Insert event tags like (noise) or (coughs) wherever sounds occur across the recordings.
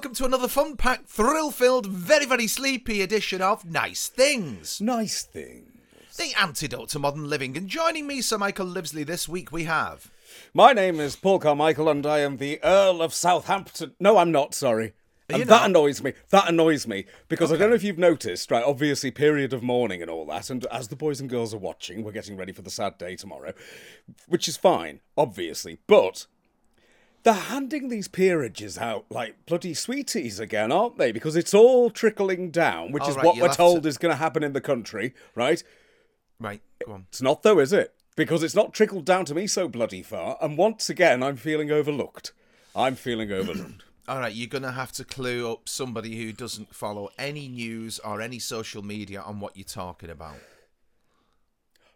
welcome to another fun packed, thrill filled, very, very sleepy edition of Nice Things, Nice things. the antidote to modern living. And joining me, Sir Michael Livesley, this week we have. My name is Paul Carmichael, and I am the Earl of Southampton. No, I'm not. Sorry. And that not? annoys me. That annoys me because I don't know if you've noticed, right? Obviously, period of mourning and all that. And as the boys and girls are watching, we're getting ready for the sad day tomorrow, which is fine, obviously. But they're handing these peerages out like bloody sweeties again, aren't they? Because it's all trickling down, which All is right, what we're told to- is going to happen in the country, right? Right, go on. It's not though, is it? Because it's not trickled down to me so bloody far, and once again I'm feeling overlooked. I'm feeling overlooked. (clears throat) All right, you're going to have to clue up somebody who doesn't follow any news or any social media on what you're talking about.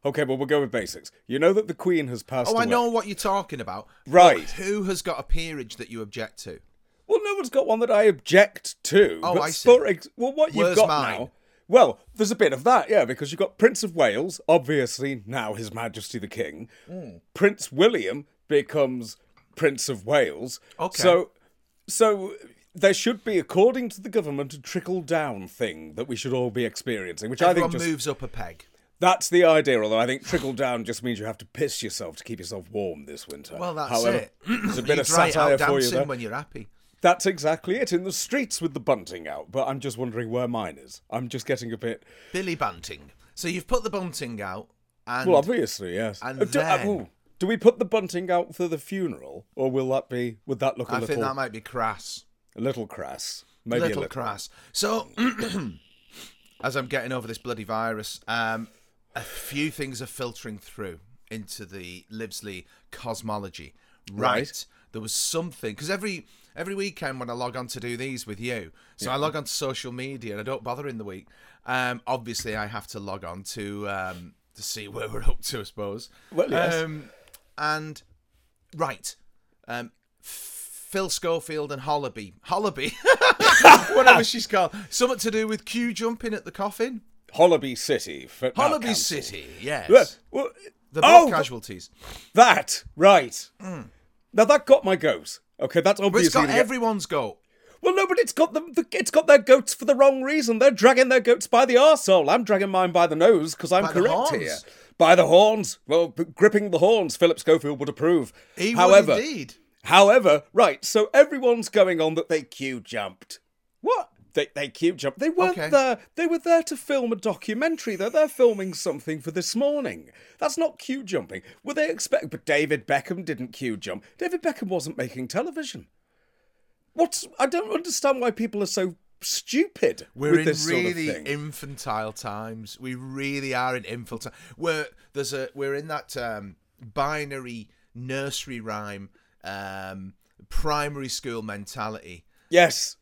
Okay, well we'll go with basics. You know that the Queen has passed away. Oh, away. I know what you're talking about. Right. Who has got a peerage that you object to? Well, no one's got one that I object to. Oh, but I see. for ex- well, what you've got mine? now. Well, there's a bit of that, yeah, because you've got Prince of Wales, obviously now His Majesty the King. Hmm. Prince William becomes Prince of Wales. Okay. So, so there should be, according to the government, a trickle down thing that we should all be experiencing, which I Everyone think just moves up a peg. That's the idea. Although I think trickle down just means you have to piss yourself to keep yourself warm this winter. Well, that's However, it. (clears throat) There's a bit of satire out for you dancing there. when you're happy. That's exactly it. In the streets with the bunting out, but I'm just wondering where mine is. I'm just getting a bit. Billy Bunting. So you've put the bunting out, and Well, obviously, yes. and Uh, do, uh, then- ooh, do we put the bunting out for the funeral, or will that be? Would that look a I little, I think that might be crass. a little crass? Maybe little, a little crass. So, (clears throat) as I'm getting over this bloody virus, um, a few things are filtering through into the Livesley cosmology. Right. Right. There was something because every every weekend when I log on to do these with you, so I log on to social media and I don't bother in the week. Um, obviously, I have to log on to um, to see where we're up to, I suppose. Well, yes. Um, and right, um, Phil Schofield and Hollaby, Hollaby, (laughs) whatever (laughs) she's called, something to do with Q jumping at the coffin. Hollaby City. For, Hollaby. City, yes. Well, well, the oh, casualties. that right. Mm. Now that got my goat. Okay, that's But obviously. it's got everyone's goat. Well, no, but it's got them. The, it's got their goats for the wrong reason. They're dragging their goats by the arsehole. I'm dragging mine by the nose because I'm By correct here. By the horns. Well, gripping the horns. Philip Schofield would approve. He however, would indeed. however, right. So everyone's going on that they Q jumped. What? They they Q jumped. They weren't Okay. there. They were there to film a documentary. They're they're filming something for this morning. That's not Q jumping. Were they expect? But David Beckham didn't Q jump. David Beckham wasn't making television. What's I don't understand why people are so stupid We're in really sort of infantile times. We really are in infantile. We're there's a we're in that um, binary nursery rhyme, um, primary school mentality. yes,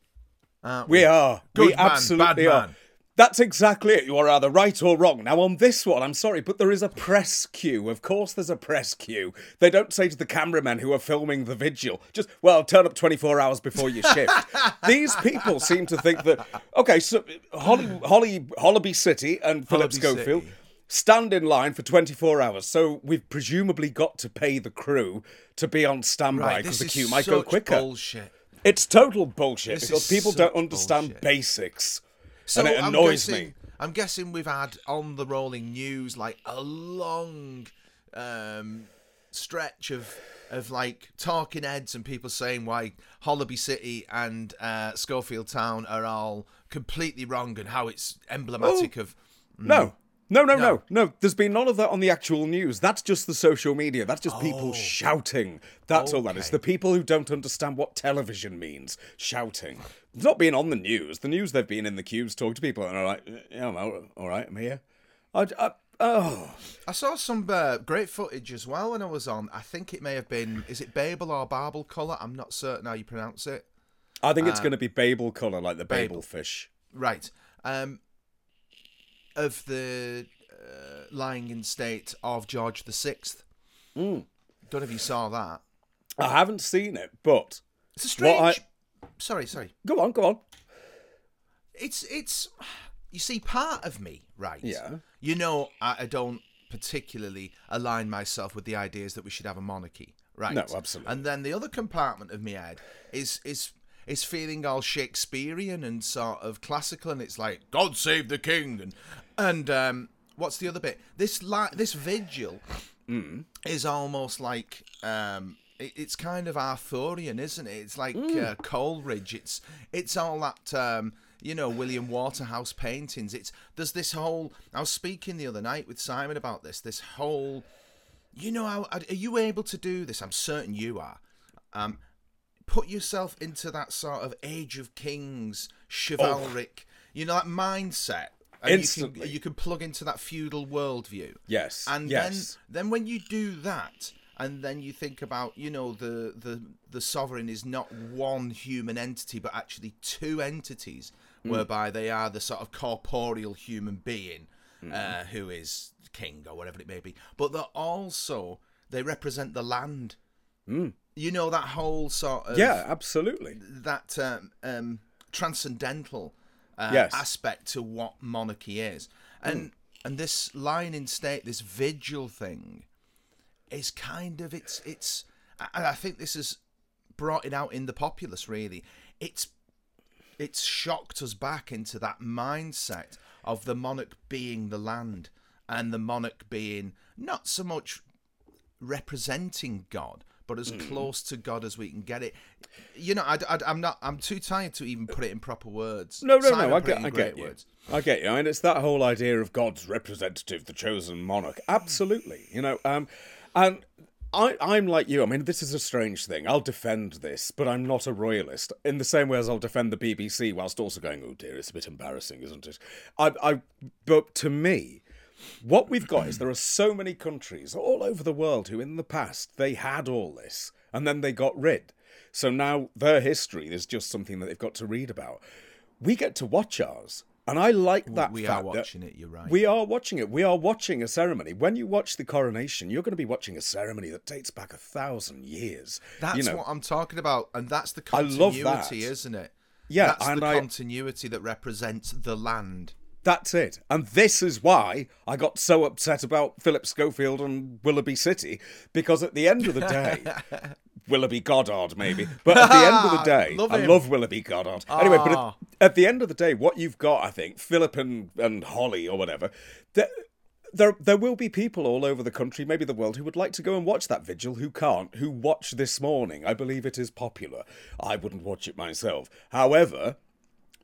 aren't we are. Good we man, absolutely bad are. man. That's exactly it. You are either right or wrong. Now, on this one, I'm sorry, but there is a press queue. Of course, there's a press queue. They don't say to the cameramen who are filming the vigil, just, well, turn up 24 hours before your shift. (laughs) These people seem to think that, okay, so Holly, Holly, Hollaby City and Philip Schofield stand in line for 24 hours. So we've presumably got to pay the crew to be on standby because this the queue might go quicker. Bullshit. It's total bullshit This because people don't understand bullshit. basics. So and it I'm annoys guessing, me. I'm guessing we've had on the rolling news like a long um, stretch of of like talking heads and people saying why Hollaby City and uh, Schofield Town are all completely wrong and how it's emblematic of. No. No, no, no, No. no. There's been none of that on the actual news. That's just the social media. That's just people Oh. shouting. That's all that is. The people who don't understand what television means shouting. It's not being on the news. The news they've been in the cubes talk to people, and are like, yeah, I'm out. all right, I'm here. I, I, oh, I saw some uh, great footage as well when I was on. I think it may have been. Is it Babel or Barbel colour? I'm not certain how you pronounce it. I think it's going to be Babel colour, like the Babel, Babel. fish. Right. Um, of the uh, lying in state of George the Sixth. Mm. Don't know if you saw that. I haven't seen it, but It's a strange. What Sorry, sorry. go on, go on. It's it's. You see, part of me, right? Yeah. You know, I, I don't particularly align myself with the ideas that we should have a monarchy. right? No, absolutely. And then the other compartment of my head is is is feeling all Shakespearean and sort of classical, and it's like God save the king, and and um, what's the other bit? This li- this vigil Mm. is almost like um, it, it's kind of Arthurian, isn't it? It's like Mm. uh, Coleridge. It's it's all that. Um, you know William Waterhouse paintings. It's there's this whole. I was speaking the other night with Simon about this. This whole you know how are you able to do this i'm certain you are um put yourself into that sort of age of kings chivalric you know that mindset and you can, you can plug into that feudal worldview Yes. and yes. then then when you do that and then you think about you know the the the sovereign is not one human entity but actually two entities Hmm. whereby they are the sort of corporeal human being Hmm. uh, who is king or whatever it may be but they're also they represent the land you know that whole sort of yeah, absolutely. that um, um, transcendental uh, Yes. aspect to what monarchy is, and and this line in state, this vigil thing, is kind of it's it's. I, I think this has brought it out in the populace. Really, it's it's shocked us back into that mindset of the monarch being the land and the monarch being not so much representing God, but as close to God as we can get it. You know, I, am not. I'm too tired to even put it in proper words. No, no, Simon no. I get, I get you. words. I get you. I mean, it's that whole idea of God's representative, the chosen monarch. Absolutely. You know, um, and I, I'm like you. I mean, this is a strange thing. I'll defend this, but I'm not a royalist. In the same way as I'll defend the BBC, whilst also going, "Oh dear, it's a bit embarrassing, isn't it?" I, I, but to me, what we've got is there are so many countries all over the world who, in the past, they had all this and then they got rid. So now their history is just something that they've got to read about. We get to watch ours. And I like that we fact are watching it. You're right. we are watching it. We are watching a ceremony. When you watch the coronation, you're going to be watching a ceremony that dates back a thousand years. that's you know, what I'm talking about, and that's the I love continuity, that. isn't it? Yeah, that's and the I- continuity that represents the land. That's it. And this is why I got so upset about Philip Schofield and Willoughby City, because at the end of the day, (laughs) Willoughby Goddard, maybe, but at the end of the (laughs) day, Love I love Willoughby Goddard. Anyway, but Ah. at, at the end of the day, what you've got, I think, Philip and, and Holly or whatever, there, there, there will be people all over the country, maybe the world, who would like to go and watch that vigil who can't, who watch this morning. I believe it is popular. I wouldn't watch it myself. However,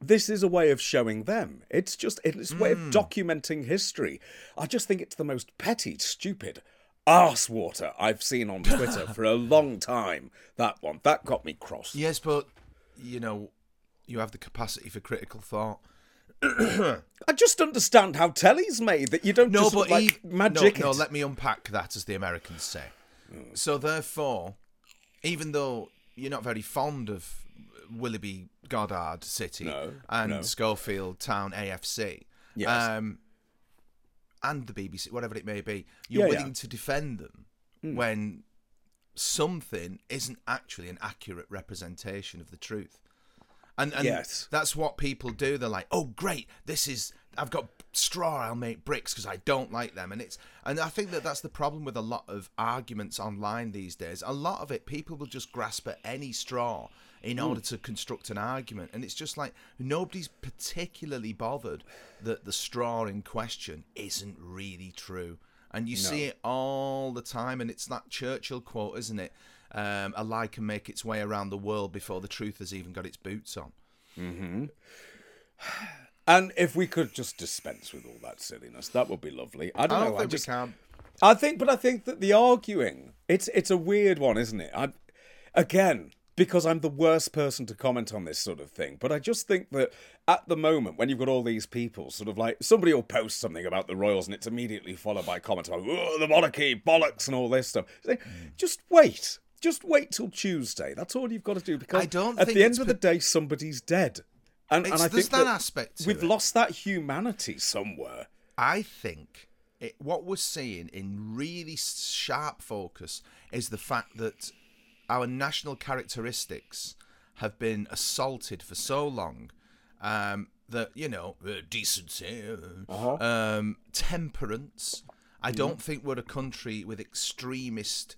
this is a way of showing them. It's just it's a way of hmm. documenting history. I just think it's the most petty, stupid arse water I've seen on Twitter (laughs) for a long time. That one that got me cross. Yes, but you know, you have the capacity for critical thought. (clears throat) I just understand how telly's made that you don't No, just but like he- magic no, no, let me unpack that, as the Americans say. Hmm. So therefore, even though you're not very fond of Willoughby Goddard City No, and no. Schofield Town AFC, Yes. um, and the BBC, whatever it may be, you're Yeah, yeah. willing to defend them when something isn't actually an accurate representation of the truth. And, and Yes. that's what people do. They're like, "Oh, great! This is I've got straw. I'll make bricks because I don't like them." And it's and I think that that's the problem with a lot of arguments online these days. A lot of it, people will just grasp at any straw in order to construct an argument, and it's just like nobody's particularly bothered that the straw in question isn't really true. And you see it all the time, and it's that Churchill quote, isn't it? Um, a lie can make its way around the world before the truth has even got its boots on. (sighs) and if we could just dispense with all that silliness, that would be lovely. I don't I don't know. I just we can. I think, but I think that the arguing, it's it's a weird one, isn't it? I, again, because I'm the worst person to comment on this sort of thing, but I just think that at the moment, when you've got all these people, sort of like somebody will post something about the royals, and it's immediately followed by comments about oh, the monarchy, bollocks, and all this stuff. Just wait, just wait till Tuesday. That's all you've got to do because I don't at the end of the day, somebody's dead, and, and I think that that aspect we've it. lost that humanity somewhere. I think it, what we're seeing in really sharp focus is the fact that our national characteristics have been assaulted for so long um, that you know uh, decency, uh, um, temperance. I don't think we're a country with extremist.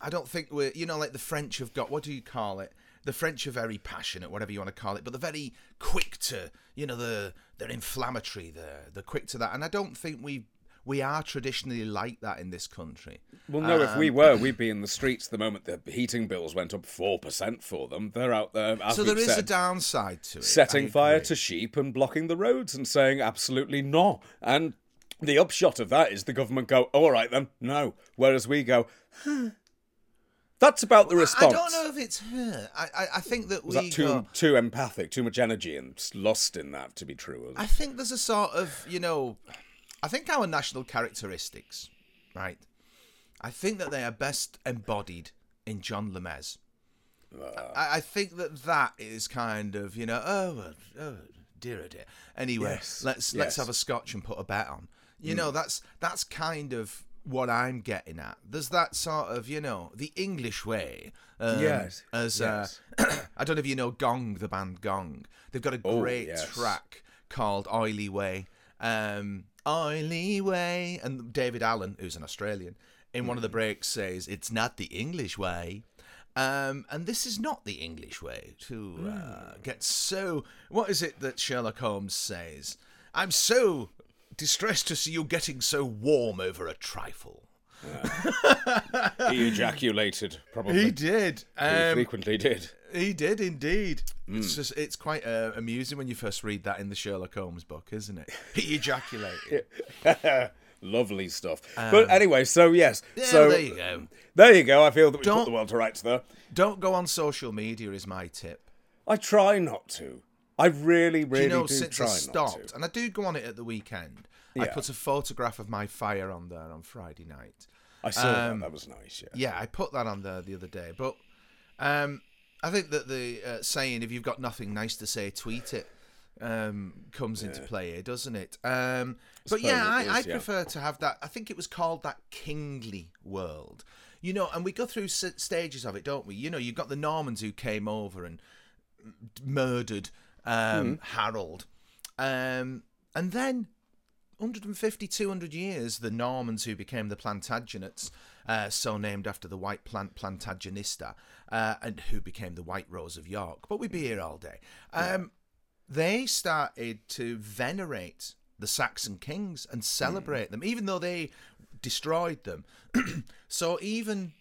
I don't think we're, you know, like the French have got, what do you call it? The French are very passionate, whatever you want to call it, but they're very quick to, you know, the they're inflammatory. They're they're quick to that, and I don't think we we are traditionally like that in this country. Well, no, if we um, were, we'd be in the streets the moment the heating bills went up 4% for them. They're out there, So there is said, a downside to it. setting fire to sheep and blocking the roads and saying absolutely no. And the upshot of that is the government go, all right then, no. Whereas we go, huh. That's about the response. I don't know if it's her. I I, I think that Was we that too go, too empathic, too much energy and lost in that to be true? I think there's a sort of, you know, I think our national characteristics, right? I think that they are best embodied in John Le Mesurier. I, I think that that is kind of, you know, oh, uh, oh dear, oh dear. Anyway, Yes, let's let's. Hmm. have a scotch and put a bet on. You know, that's that's kind of what I'm getting at. There's that sort of, you know, the English way. Um, Yes, As yes. Uh, (clears throat) I don't know if you know Gong, the band Gong. They've got a Oh, great yes. track called Oily Way. Um, Oily Way. And Daevid Allen, who's an Australian, in one of the Mm. breaks says, It's not the English way. Um, and this is not the English way to uh, Mm. get so. What is it that Sherlock Holmes says? I'm so distressed to see you getting so warm over a trifle. he ejaculated, probably. (laughs) He did. He Um, frequently did. He did indeed. Hmm. It's just it's quite uh, amusing when you first read that in the Sherlock Holmes book, isn't it? (laughs) He ejaculated. (laughs) Lovely stuff. but anyway, so yes. Um, Yeah, so there you go. there you go. I feel that we Don't- put the world to rights there. Don't go on social media is my tip. I try not to. I really, really you know, do since try I not stopped, to. and I do go on it at the weekend. I put a photograph of my fire on there on Friday night. I saw um, that. That was nice. Yeah. Yeah, I put that on there the other day. But um, I think that the uh, saying "if you've got nothing nice to say, tweet it" um, comes into play here, doesn't it? Um, but yeah, I, it I yeah. prefer to have that. I think it was called that kingly world. You know, and we go through s- stages of it, don't we? You know, you've got the Normans who came over and murdered um, Harold, um, and then 150, 200 years, the Normans who became the Plantagenets, uh, so named after the white plant Plantagenista, uh, and who became the White Rose of York. But we'd be here all day. Um, They started to venerate the Saxon kings and celebrate them, even though they destroyed them. (clears throat) so even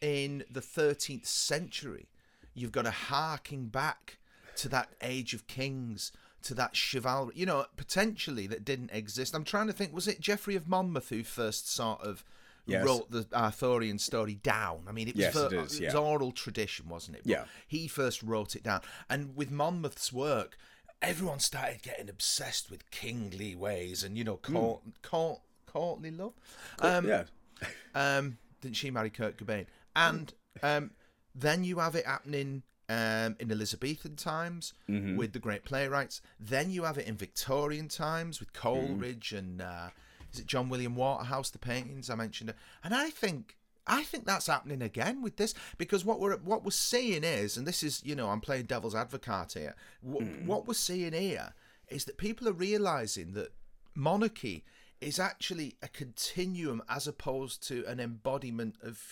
in the 13th century, you've got a harking back to that age of kings, to that chivalry, you know, potentially that didn't exist. I'm trying to think, was it Geoffrey of Monmouth who first sort of Yes. wrote the Arthurian story down? I mean, it was, Yes, ver- it is, was oral tradition, wasn't it? But Yeah. He first wrote it down. And with Monmouth's work, everyone started getting obsessed with kingly ways and, you know, court, court, courtly love. Um, yeah. (laughs) um, didn't she marry Kurt Cobain? And um, then you have it happening um, in Elizabethan times Mm-hmm. with the great playwrights. Then you have it in Victorian times with Coleridge and uh, is it John William Waterhouse, the paintings I mentioned. And I think I think that's happening again with this because what we're what we're seeing is, and this is you know I'm playing devil's advocate here. What, Mm. what we're seeing here is that people are realizing that monarchy is actually a continuum as opposed to an embodiment of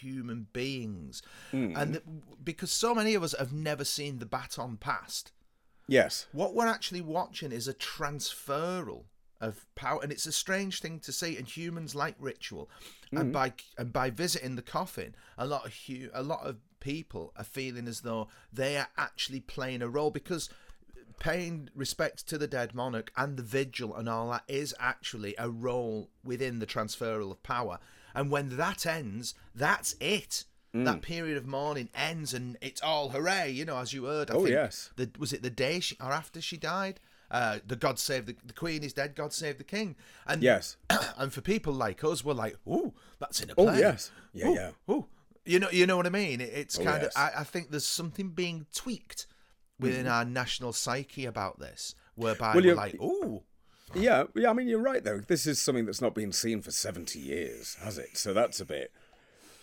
human beings and that, because so many of us have never seen the baton passed Yes. what we're actually watching is a transferal of power and it's a strange thing to see and humans like ritual. And mm. by and by visiting the coffin a lot of hu- a lot of people are feeling as though they are actually playing a role because paying respect to the dead monarch and the vigil and all that is actually a role within the transferal of power. And when that ends that's it. That mm. period of mourning ends and it's all hooray you know as you heard I Oh, think yes. the, was it the day she, or after she died? Uh, the God save the, the Queen is dead. God save the King. And Yes. (clears throat) and for people like us, we're like, oh, that's in a Oh, yes. Yeah, Ooh, yeah. ooh. You know, you know what I mean. It- It's Oh, kind yes. of. I, I think there's something being tweaked within our national psyche about this, whereby Well, we're like, oh, Yeah, yeah. I mean, you're right though. This is something that's not been seen for seventy years, has it? So that's a bit,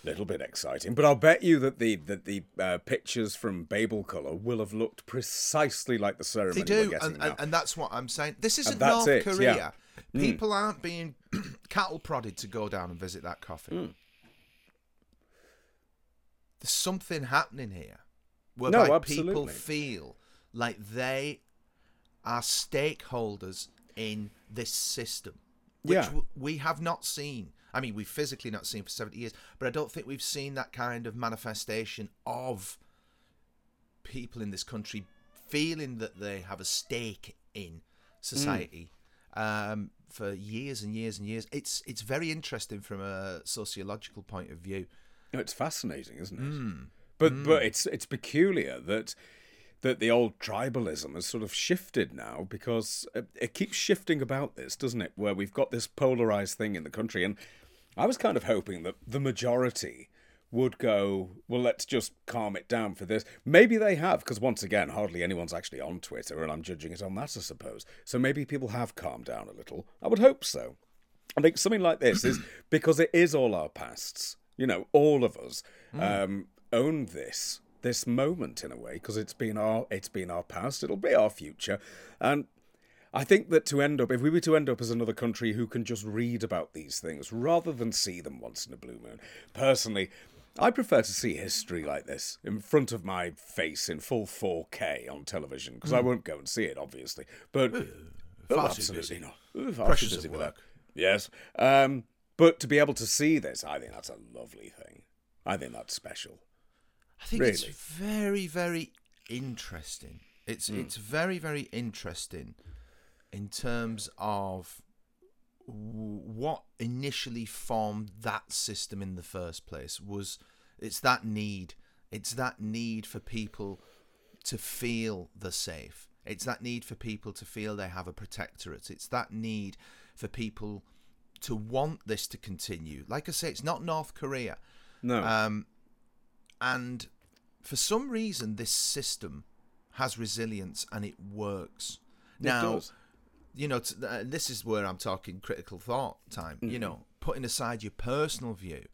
little bit exciting. But I'll bet you that the that the uh, pictures from Babel Color will have looked precisely like the ceremony they we're do, getting and, and, and that's what I'm saying. This isn't North it, yeah. Korea. People aren't being (clears throat) cattle prodded to go down and visit that coffin. there's something happening here No, whereby absolutely. people feel like they are stakeholders in this system, which Yeah. w- we have not seen. I mean, we've physically not seen for 70 years, but I don't think we've seen that kind of manifestation of people in this country feeling that they have a stake in society um, for years and years and years. It's it's very interesting from a sociological point of view. It's fascinating, isn't it? Hmm. But but it's it's peculiar that that the old tribalism has sort of shifted now because it, it keeps shifting about this, doesn't it? Where we've got this polarized thing in the country, and I was kind of hoping that the majority would go, well, let's just calm it down for this. Maybe they have, because once again, hardly anyone's actually on Twitter, and I'm judging it on that, I suppose. So maybe people have calmed down a little. I would hope so. I think something like this is (clears throat) because it is all our pasts. You know, all of us um, own this this moment in a way because it's been our it's been our past. It'll be our future, and I think that to end up, if we were to end up as another country who can just read about these things rather than see them once in a blue moon, personally, I prefer to see history like this in front of my face in full 4K on television because I won't go and see it, obviously. But oh, far too absolutely busy. not. Oh, far Pressures busy with that. work. Yes. Um, but to be able to see this, I think that's a lovely thing. I think that's special. I think it's very, very interesting. It's Hmm. it's very, very interesting in terms of what initially formed that system in the first place. Was it's that need? It's that need for people to feel the safe. It's that need for people to feel they have a protectorate. It's that need for people to want this to continue. Like I say, it's not North Korea. No. Um, and for some reason, this system has resilience and it works. It Now, does. You know, t- uh, this is where I'm talking critical thought time. Mm-hmm. You know, putting aside your personal view,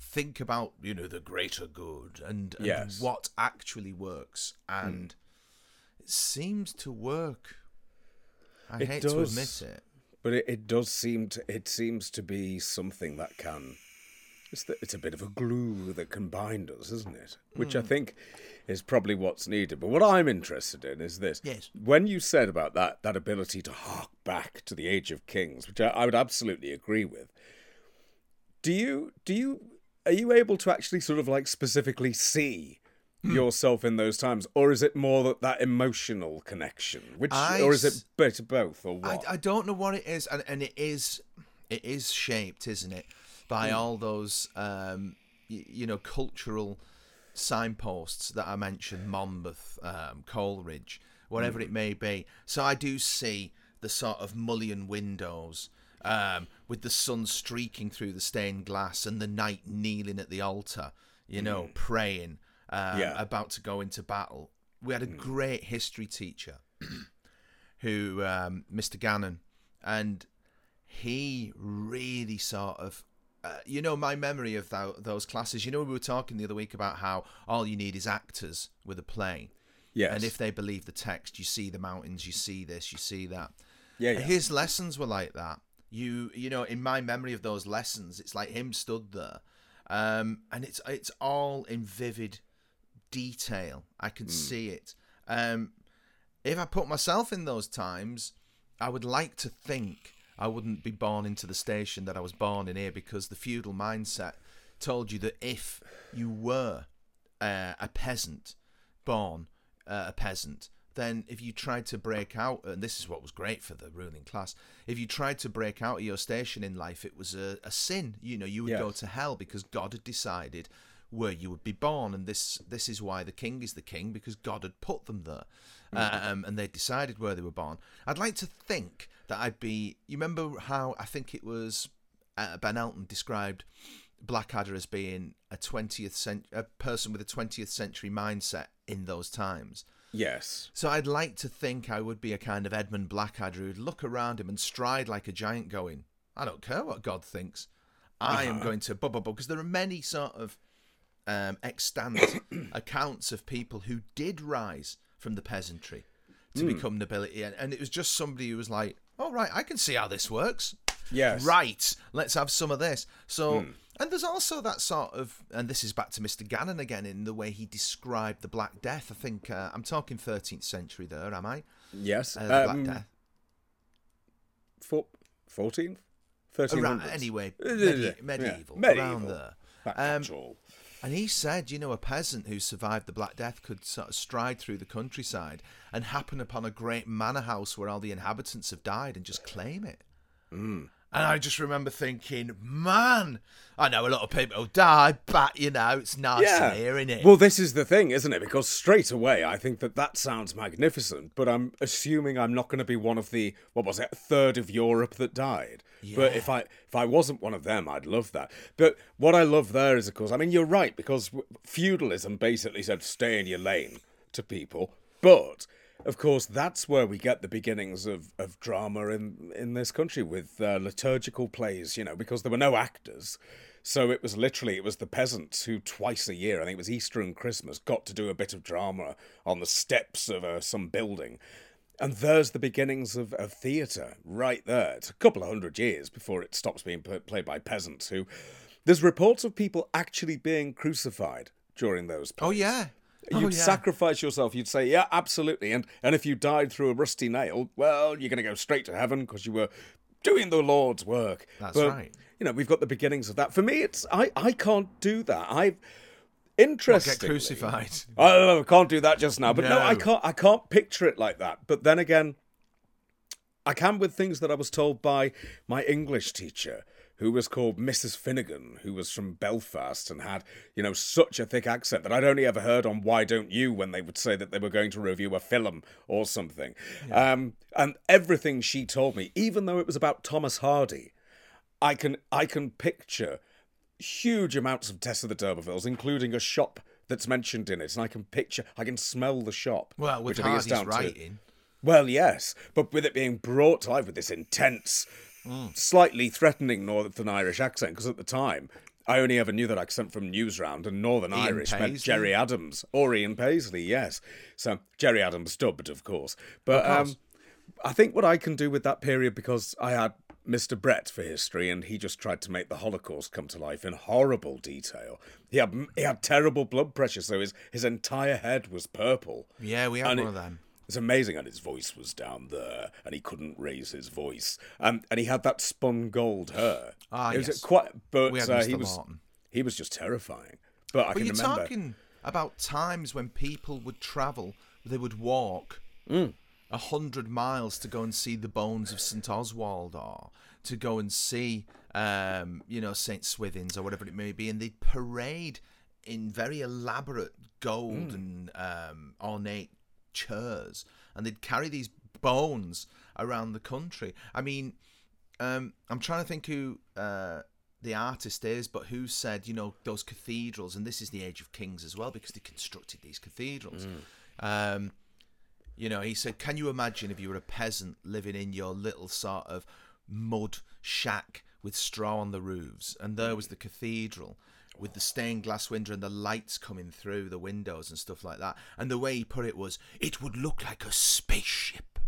think about you know the greater good and, and Yes. what actually works, and it seems to work. I It hate to admit it. But it, it does seem to it seems to be something that can it's the, it's a bit of a glue that can bind us, isn't it? Which I hmm. think is probably what's needed. But what I'm interested in is this. Yes. When you said about that that ability to hark back to the age of kings, which I, I would absolutely agree with. Do you do you are you able to actually sort of like specifically see hmm. yourself in those times, or is it more that that emotional connection, which, I or is it bit of both, or I, what? I don't know what it is, and, and it is it is shaped, isn't it, by all those um, y- you know cultural signposts that I mentioned, Monmouth, um, Coleridge, whatever it may be. So I do see the sort of mullion windows. Um, with the sun streaking through the stained glass and the knight kneeling at the altar, you know, praying, um, Yeah. about to go into battle. We had a great history teacher (clears throat) who um, Mr. Gannon, and he really sort of, uh, you know, my memory of tho- those classes. You know, we were talking the other week about how all you need is actors with a play, yes. and if they believe the text, you see the mountains, you see this, you see that. yeah, yeah. His lessons were like that. You, you know, in my memory of those lessons, it's like him stood there, um, and it's it's all in vivid detail. I can see it. Um, if I put myself in those times, I would like to think I wouldn't be born into the station that I was born in here because the feudal mindset told you that if you were uh, a peasant, born uh, a peasant, then if you tried to break out, and this is what was great for the ruling class, if you tried to break out of your station in life, it was a, a sin. You know, you would go to hell because God had decided where you would be born, and this this is why the king is the king because God had put them there, um, and they decided where they were born. I'd like to think that I'd be. You remember how I think it was uh, Ben Elton described Blackadder as being a twentieth cent- a person with a twentieth century mindset in those times. yes. So I'd like to think I would be a kind of Edmund Blackadder who'd look around him and stride like a giant, going, "I don't care what God thinks. (laughs) I am going to blah blah blah." Because there are many sort of um, extant (coughs) accounts of people who did rise from the peasantry to become nobility, and, and it was just somebody who was like, "Oh right, I can see how this works." Yes. Right, let's have some of this. So And there's also that sort of, and this is back to Mr. Gannon again in the way he described the Black Death. I think uh, I'm talking 13th century there, am I? Yes. Uh, the Black um, Death. four- 14th? 1300s. Around, anyway, medi- yeah, medieval, medieval. around there. Back Um. And he said, you know, a peasant who survived the Black Death could sort of stride through the countryside and happen upon a great manor house where all the inhabitants have died and just claim it. Mm. And I just remember thinking, man, I know a lot of people die, but you know, it's nice Yeah. isn't it? Well, this is the thing, isn't it? Because straight away, I think that that sounds magnificent, but I'm assuming I'm not going to be one of the what was it, a third of Europe that died. But if I if I wasn't one of them, I'd love that. But what I love there is, of course, I mean, you're right because feudalism basically said stay in your lane to people, but. Of course, that's where we get the beginnings of, of drama in in this country with uh, liturgical plays, you know, because there were no actors. So it was literally it was the peasants who twice a year, I think it was Easter and Christmas, got to do a bit of drama on the steps of uh, some building. And there's the beginnings of, of theatre right there. It's a couple of hundred years before it stops being played by peasants who. There's reports of people actually being crucified during those plays. oh, yeah. You'd oh, yeah. sacrifice yourself. You'd say, yeah, absolutely. And and if you died through a rusty nail, well, you're going to go straight to heaven because you were doing the Lord's work. That's But, right. You know, we've got the beginnings of that. For me, it's I I can't do that. I Not interesting. get crucified. (laughs) Oh, I can't do that just now. But no. I can't. I can't picture it like that. But then again, I can with things that I was told by my English teacher, who was called Mrs. Finnegan, who was from Belfast and had, you know, such a thick accent that I'd only ever heard on Why Don't You when they would say that they were going to review a film or something. Um, and everything she told me, even though it was about Thomas Hardy, I can I can picture huge amounts of Tess of the D'Urbervilles, including a shop that's mentioned in it, and I can picture, I can smell the shop. Well, with which I think is Hardy's down to- writing. well, yes, but with it being brought to life with this intense, Mm. slightly threatening Northern Irish accent, because at the time I only ever knew that accent from Newsround, and Northern Ian Irish meant Gerry Adams or Ian Paisley, yes. So Gerry Adams dubbed, of course. But Of course. Um, I think what I can do with that period, because I had Mr. Brett for history, and he just tried to make the Holocaust come to life in horrible detail. He had he had terrible blood pressure, so his his entire head was purple. Yeah, we had And one it- of them. It's amazing, and his voice was down there, and he couldn't raise his voice, um, and he had that spun gold hair. Ah, it was yes. quite, but We had uh, Mr. he was Lawton. he was just terrifying. But I But can you're remember. talking about times when people would travel, they would walk Mm. A hundred miles to go and see the bones of St Oswald, or to go and see, um, you know, Saint Swithin's or whatever it may be, and they'd parade in very elaborate gold Mm. and um, ornate chairs, and they'd carry these bones around the country. I mean, um, I'm trying to think who uh, the artist is, but who said, you know, those cathedrals, and this is the age of kings as well, because they constructed these cathedrals. Um, you know, he said, can you imagine if you were a peasant living in your little sort of mud shack with straw on the roofs, and there was the cathedral with the stained glass window and the lights coming through the windows and stuff like that. And the way he put it was, it would look like a spaceship.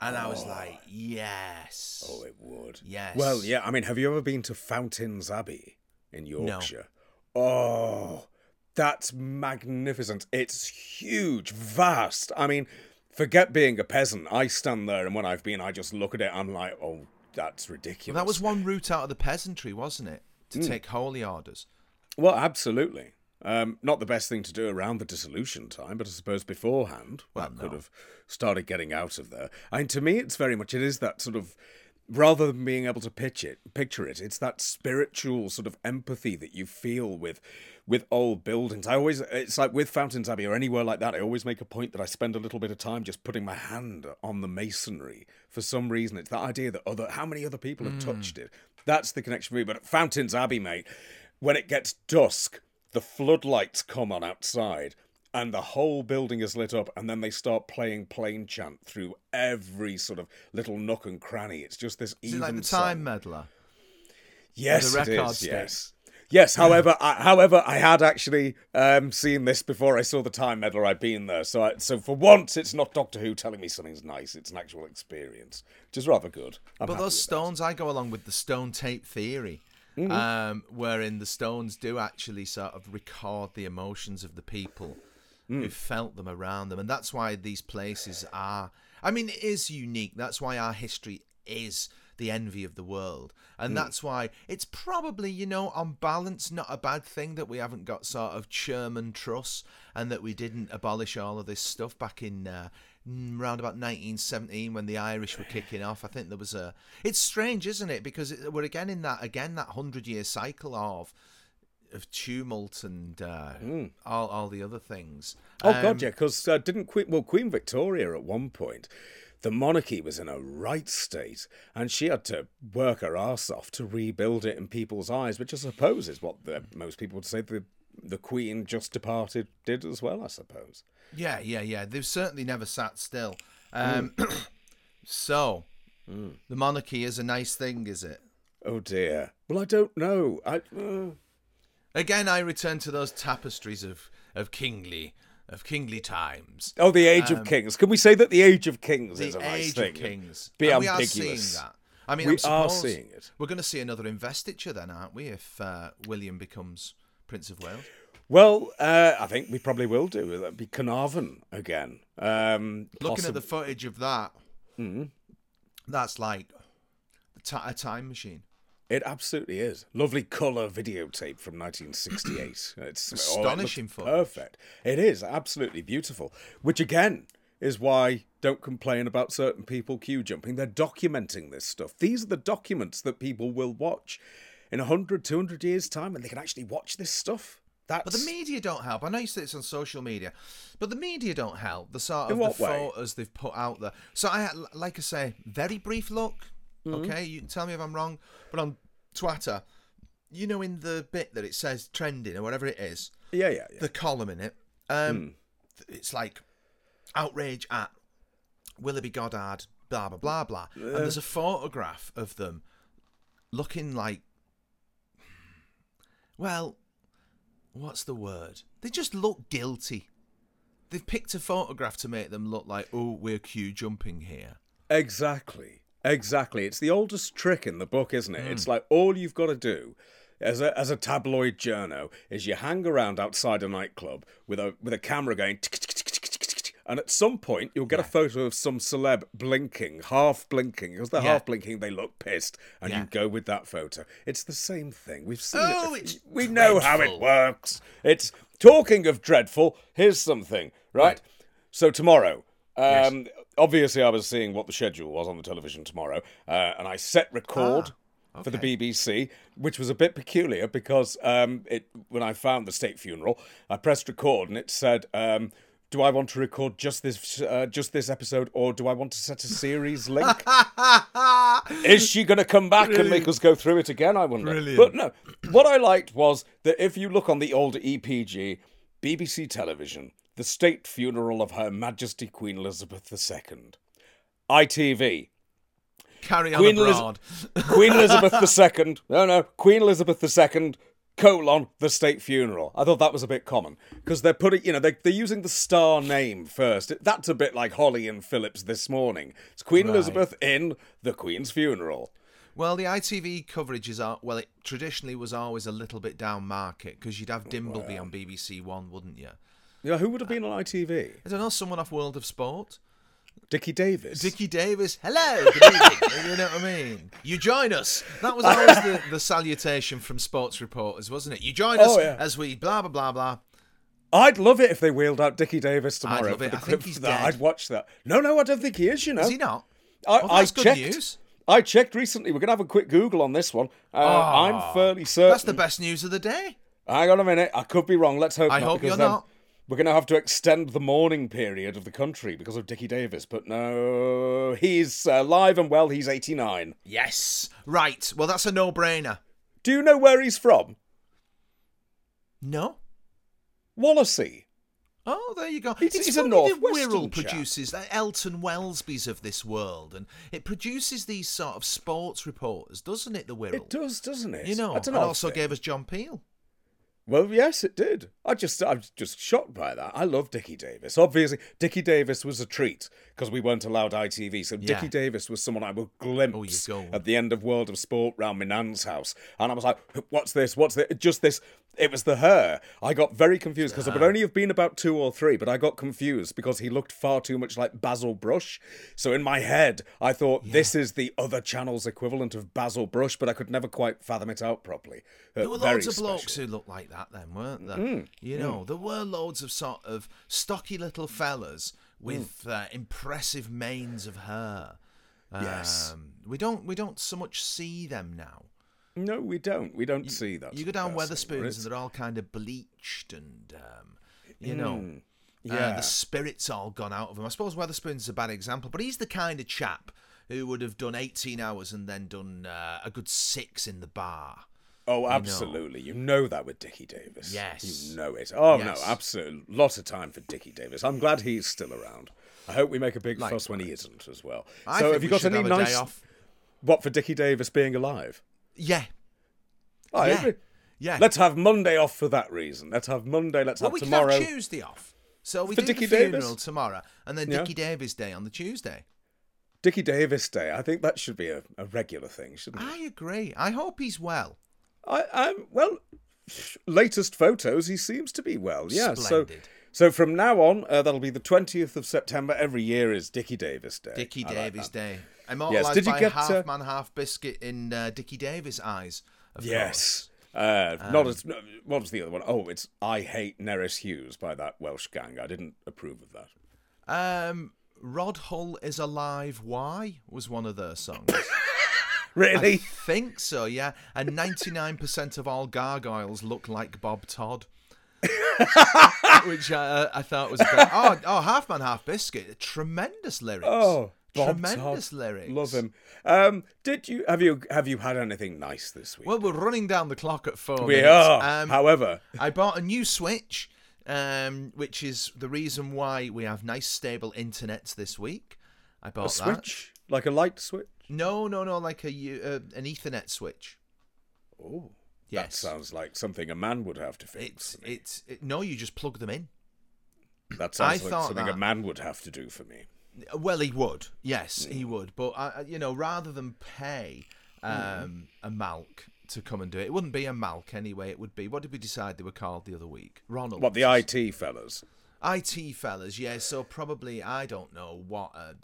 And I was oh. like, yes. Oh, it would. Yes. Well, yeah. I mean, have you ever been to Fountains Abbey in Yorkshire? Oh, that's magnificent. It's huge, vast. I mean, forget being a peasant. I stand there, and when I've been, I just look at it. I'm like, oh, that's ridiculous. Well, that was one route out of the peasantry, wasn't it? To Hmm. take holy orders. Well, absolutely. Um, not the best thing to do around the dissolution time, but I suppose beforehand, Well, that could have started getting out of there. I mean, to me, it's very much it is that sort of rather than being able to pitch it, picture it, it's that spiritual sort of empathy that you feel with with old buildings. I always, it's like with Fountains Abbey or anywhere like that. I always make a point that I spend a little bit of time just putting my hand on the masonry. For some reason, it's that idea that other how many other people have hmm. touched it. That's the connection for me. But at Fountains Abbey, mate, when it gets dusk, the floodlights come on outside and the whole building is lit up and then they start playing plain chant through every sort of little nook and cranny it's just this Is even it like the song. time meddler? yes the it record is, stick? yes yes however I, however i had actually um, seen this before i saw the time meddler i'd been there so I, so for once it's not doctor who telling me something's nice it's an actual experience which is rather good I'm But those with that. stones, I go along with the stone tape theory. um, wherein the Stones do actually sort of record the emotions of the people who felt them around them, and that's why these places are. I mean, it is unique. That's why our history is the envy of the world, and that's why it's probably, you know, on balance, not a bad thing that we haven't got sort of Sherman Truss and that we didn't abolish all of this stuff back in. Uh, mm, Around about 1917, when the Irish were kicking off, I think there was a. It's strange, isn't it? Because it, we're again in that again that hundred-year cycle of of tumult and uh, all all the other things. Oh Um, God, yeah, because uh, didn't Queen well Queen Victoria at one point, the monarchy was in a right state, and she had to work her arse off to rebuild it in people's eyes, which I suppose is what the, most people would say the the Queen just departed did as well. I suppose. Yeah, yeah, yeah. They've certainly never sat still. Um, (clears throat) so, the monarchy is a nice thing, is it? Oh dear. Well, I don't know. I. Uh, Again, I return to those tapestries of of kingly of kingly times. oh, the Age of Kings. Can we say that the Age of Kings is a nice age thing? of kings. Be And we are ambiguous. seeing that. I mean, We I'm are seeing it. We're going to see another investiture then, aren't we? If uh, William becomes Prince of Wales. Well, uh, I think we probably will do. That'll be Carnarvon again. Um, Looking at the footage of that, Mm-hmm. that's like a time machine. It absolutely is. Lovely colour videotape from 1968. (clears throat) It's oh, it Astonishing. Perfect. It is absolutely beautiful. Which again is why don't complain about certain people queue jumping. They're documenting this stuff. These are the documents that people will watch in 100, 200 years' time, and they can actually watch this stuff. That's But the media don't help. I know you say it's on social media, but the media don't help. The sort of the way? photos they've put out there. So I, like I say, very brief look. Mm-hmm. Okay, you can tell me if I'm wrong, but on Twitter, you know, in the bit that it says trending or whatever it is, yeah, yeah, yeah. the column in it, um, it's like outrage at Willoughby Goddard, blah blah blah blah, and there's a photograph of them looking like, well, what's the word? They just look guilty. They've picked a photograph to make them look like, oh, we're queue jumping here. Exactly. Exactly. It's the oldest trick in the book, isn't it? Hmm. It's like all you've got to do as a as a tabloid journo is you hang around outside a nightclub with a with a camera going and at some point you'll get a photo of some celeb blinking, half blinking. Because they're Yeah. half blinking, they look pissed, and Yeah. you go with that photo. It's the same thing. We've seen Oh, it. it's we know how it works. It's talking of dreadful. Here's something, right? So tomorrow, um, obviously, I was seeing what the schedule was on the television tomorrow, uh, and I set record for the Ah. BBC, which was a bit peculiar because um, it when I found the state funeral, I pressed record and it said. Um, do I want to record just this, uh, just this episode, or do I want to set a series link? (laughs) Is she going to come back and make us go through it again? I wonder. Brilliant. But no, what I liked was that if you look on the old EPG, BBC television, the state funeral of Her Majesty Queen Elizabeth II, ITV, Carry on Queen abroad. Queen (laughs) Elizabeth II, no, no, Queen Elizabeth II, colon, the state funeral. I thought that was a bit common because they're putting, you know, they, they're using the star name first. That's a bit like Holly and Phillips this morning. It's Queen Right. Elizabeth in the Queen's funeral. Well, the ITV coverage is well, it traditionally was always a little bit down market because you'd have Dimbleby on BBC One, wouldn't you? Yeah, who would have been on ITV? I don't know, someone off World of Sport. Dickie Davies. Dickie Davies, hello, good evening. (laughs) you know what I mean? You join us. That was always the, the salutation from sports reporters, wasn't it? You join us Oh, yeah. as we blah blah blah blah. I'd love it if they wheeled out Dickie Davies tomorrow. love for it. the I (laughs) think he's dead. I'd watch that. No, no, I don't think he is. You know, Is he not? I, Oh, I good checked. news. I checked recently. We're gonna have a quick Google on this one. Uh, Ah, I'm fairly certain. That's the best news of the day. Hang on a minute. I could be wrong. Let's hope. I not, hope you're then not. We're gonna have to extend the mourning period of the country because of Dickie Davies. But no, he's uh, alive and well. He's 89. Yes. Right. Well, that's a no-brainer. Do you know where he's from? No. Wallasey. Oh, there you go. He's- it's he's a Northwestern Wirral produces the Elton Welsbys of this world, and it produces these sort of sports reporters, doesn't it? The Wirral, It does, doesn't it? you know, and also thing. gave us John Peel. Well, yes, it did. I just, I'm just shocked by that. I love Dickie Davies. Obviously, Dickie Davies was a treat because we weren't allowed ITV. So Yeah. Dickie Davies was someone I would glimpse oh, go. at the end of World of Sport round my nan's house, and I was like, "What's this? What's this?" Just this. It was the her. I got very confused because it would only have been about two or three, but I got confused because he looked far too much like Basil Brush. So in my head, I thought this is the other channel's equivalent of Basil Brush, but I could never quite fathom it out properly. Uh, There were loads of special. Mm, blokes who looked like that then, weren't there? you know, there were loads of sort of stocky little fellas with Mm. uh, impressive manes of hair. Yes. Um, we don't we don't so much see them now. No, we don't. We don't see that. You go down Wetherspoons and they're all kind of bleached and um, you know. Mm, Uh, yeah. the spirit's all gone out of him. I suppose Wetherspoons is a bad example, but he's the kind of chap who would have done 18 hours and then done uh, a good six in the bar. Oh, absolutely. You know that with Dickie Davies. Yes. You know it. Oh, Yes. no, absolutely. Lot of time for Dickie Davies. I'm glad he's still around. I hope we make a big fuss when he isn't as well. I so, have you got any nice. day off. What for Dickie Davies being alive? Yeah, I Yeah. agree. yeah. Let's have Monday off for that reason. Let's have Monday. Let's well, have we tomorrow. can have Tuesday off. So we For do Dickie the funeral Davies? tomorrow, and then Yeah. Davies Day on the Tuesday. Dickie Davies Day. I think that should be a, a regular thing, shouldn't it? I agree. I hope he's well. I, I'm well. Latest photos, he seems to be well. Yeah. So, Splendid. so from now on, uh, that'll be the twentieth of September. Every year is Dickie Davies Day. Dickie I Davies that. Day. Immortalised Did you by get, half uh, man, half biscuit in uh, Dickie Davies' eyes. Of Yes. Uh, not Um, as what was the other one? Oh, it's I hate Nerys Hughes by that Welsh gang. I didn't approve of that. Um, Rod Hull is alive. Why was one of their songs? (laughs) I Really? think so. Yeah, and ninety nine percent of all gargoyles look like Bob Todd. (laughs) Which uh, I thought was a great. Oh, oh, half man, half biscuit. Tremendous lyrics. Oh, Bob tremendous Todd. lyrics. Love him. Um, did you have you have you had anything nice this week? Well, we're running down the clock at four. we minutes. are. Um, However, I bought a new Switch, um, which is the reason why we have nice stable internet this week. I bought a that. switch like a light switch. No, no, no, like a uh, an Ethernet switch. Oh, Yes. that sounds like something a man would have to fix. It's it's it, no, you just plug them in. that I sounds like thought something a man would have to do for me. Well, he would. Yes, Mm. he would. But I- you know, rather than pay Mm. um, a Malk to come and do it, it wouldn't be a Malk anyway. It would be what did we decide they were called the other week? Ronald. What the IT fellas? IT fellas, yeah. So probably I don't know what a,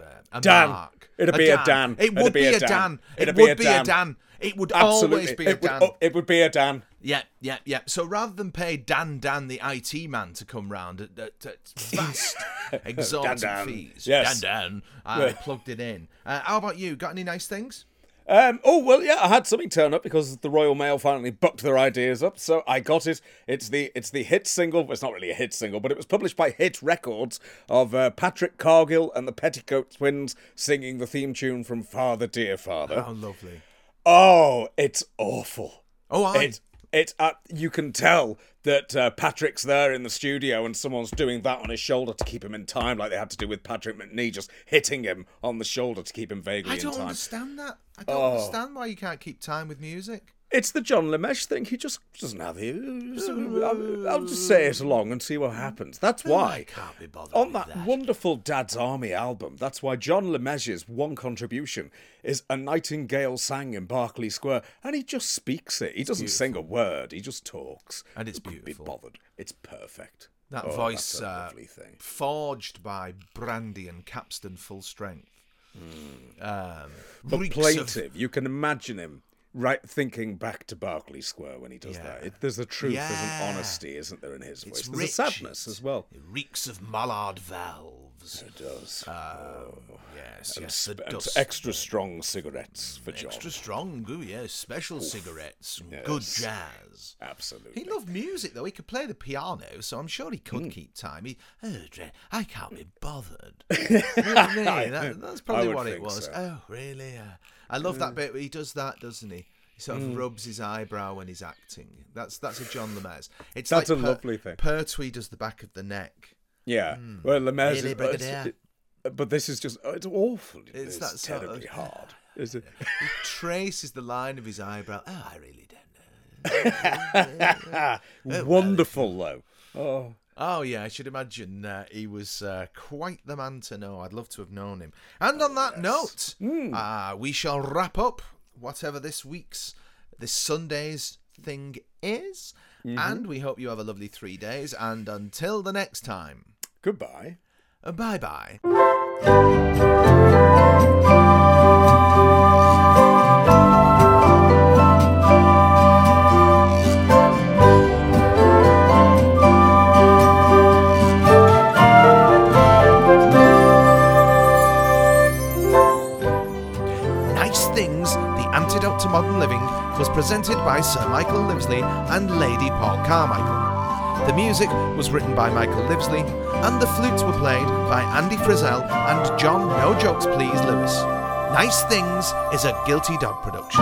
a, a Dan. Mark. It'd be a Dan. It It'd be a a Dan. Dan. It It'd would a be Dan. a Dan. It would Absolutely, always be a would, Dan. oh, it would be a Dan. Yeah, yeah, yeah. So rather than pay Dan Dan the IT man to come round at, at, at vast (laughs) exorbitant Dan Dan. fees, Yes. Dan Dan, I plugged it in. Uh, how about you? Got any nice things? Um, oh well, yeah, I had something turn up because the Royal Mail finally bucked their ideas up, so I got it. It's the it's the hit single. It's not really a hit single, but it was published by Hit Records of uh, Patrick Cargill and the Petticoat Twins singing the theme tune from Father Dear Father. Oh, lovely. Oh, it's awful. Oh, I. It it uh, you can tell that uh, Patrick's there in the studio and someone's doing that on his shoulder to keep him in time, like they had to do with Patrick Macnee, just hitting him on the shoulder to keep him vaguely in time. I don't understand that. I don't Oh. understand why you can't keep time with music. It's the John Le Mesurier thing. He just doesn't have the. I'll, just say it along and see what happens. That's I why. can't be bothered On with that, wonderful Dad's Army album, that's why John Le Mesurier's one contribution is A Nightingale Sang in Berkeley Square, and he just speaks it. He doesn't sing a word, he just talks. And it's beautiful. Be bothered. It's perfect. That Oh, voice, uh, thing. forged by Brandy and Capstan Full Strength. Um, But reeks of- plaintive. You can imagine him right thinking back to Berkeley Square when he does Yeah. that. It, there's a truth, there's an honesty, isn't there, in his voice? It's There's rich. a sadness as well. It reeks of mallard It does. Yes, And yes, the and dust. extra strong cigarettes for John. Extra strong, ooh, yes, special cigarettes, good jazz. Absolutely. He loved music though. He could play the piano, so I'm sure he could Hmm. keep time. He, oh, I can't be bothered. (laughs) You know what I mean? That- that's probably what it was. so. Oh, really? Uh, I love that bit. where He does that, doesn't he? He sort of Hmm. rubs his eyebrow when he's acting. That's that's a John Lemez. It's That's like a Per- lovely thing. Pertwee does the back of the neck. Yeah. Well, Lemez Really, is. It- but this is just. oh, It's awful. It's It's, that sort of- terribly hard. Is it? (laughs) He traces the line of his eyebrow. Oh, I really don't know. (laughs) Wonderful, though. Oh. Oh yeah, I should imagine uh, he was uh, quite the man to know. I'd love to have known him. And on that note, uh, we shall wrap up whatever this week's, this Sunday's thing is. And we hope you have a lovely three days. And until the next time, Goodbye. Uh, bye bye. Nice Things, The Antidote to Modern Living, was presented by Sir Michael Livesley and Lady Paul Carmichael. The music was written by Michael Livesley, and the flutes were played by Andy Frizzell and John No Jokes Please Lewis. Nice Things is a Guilty Dog production.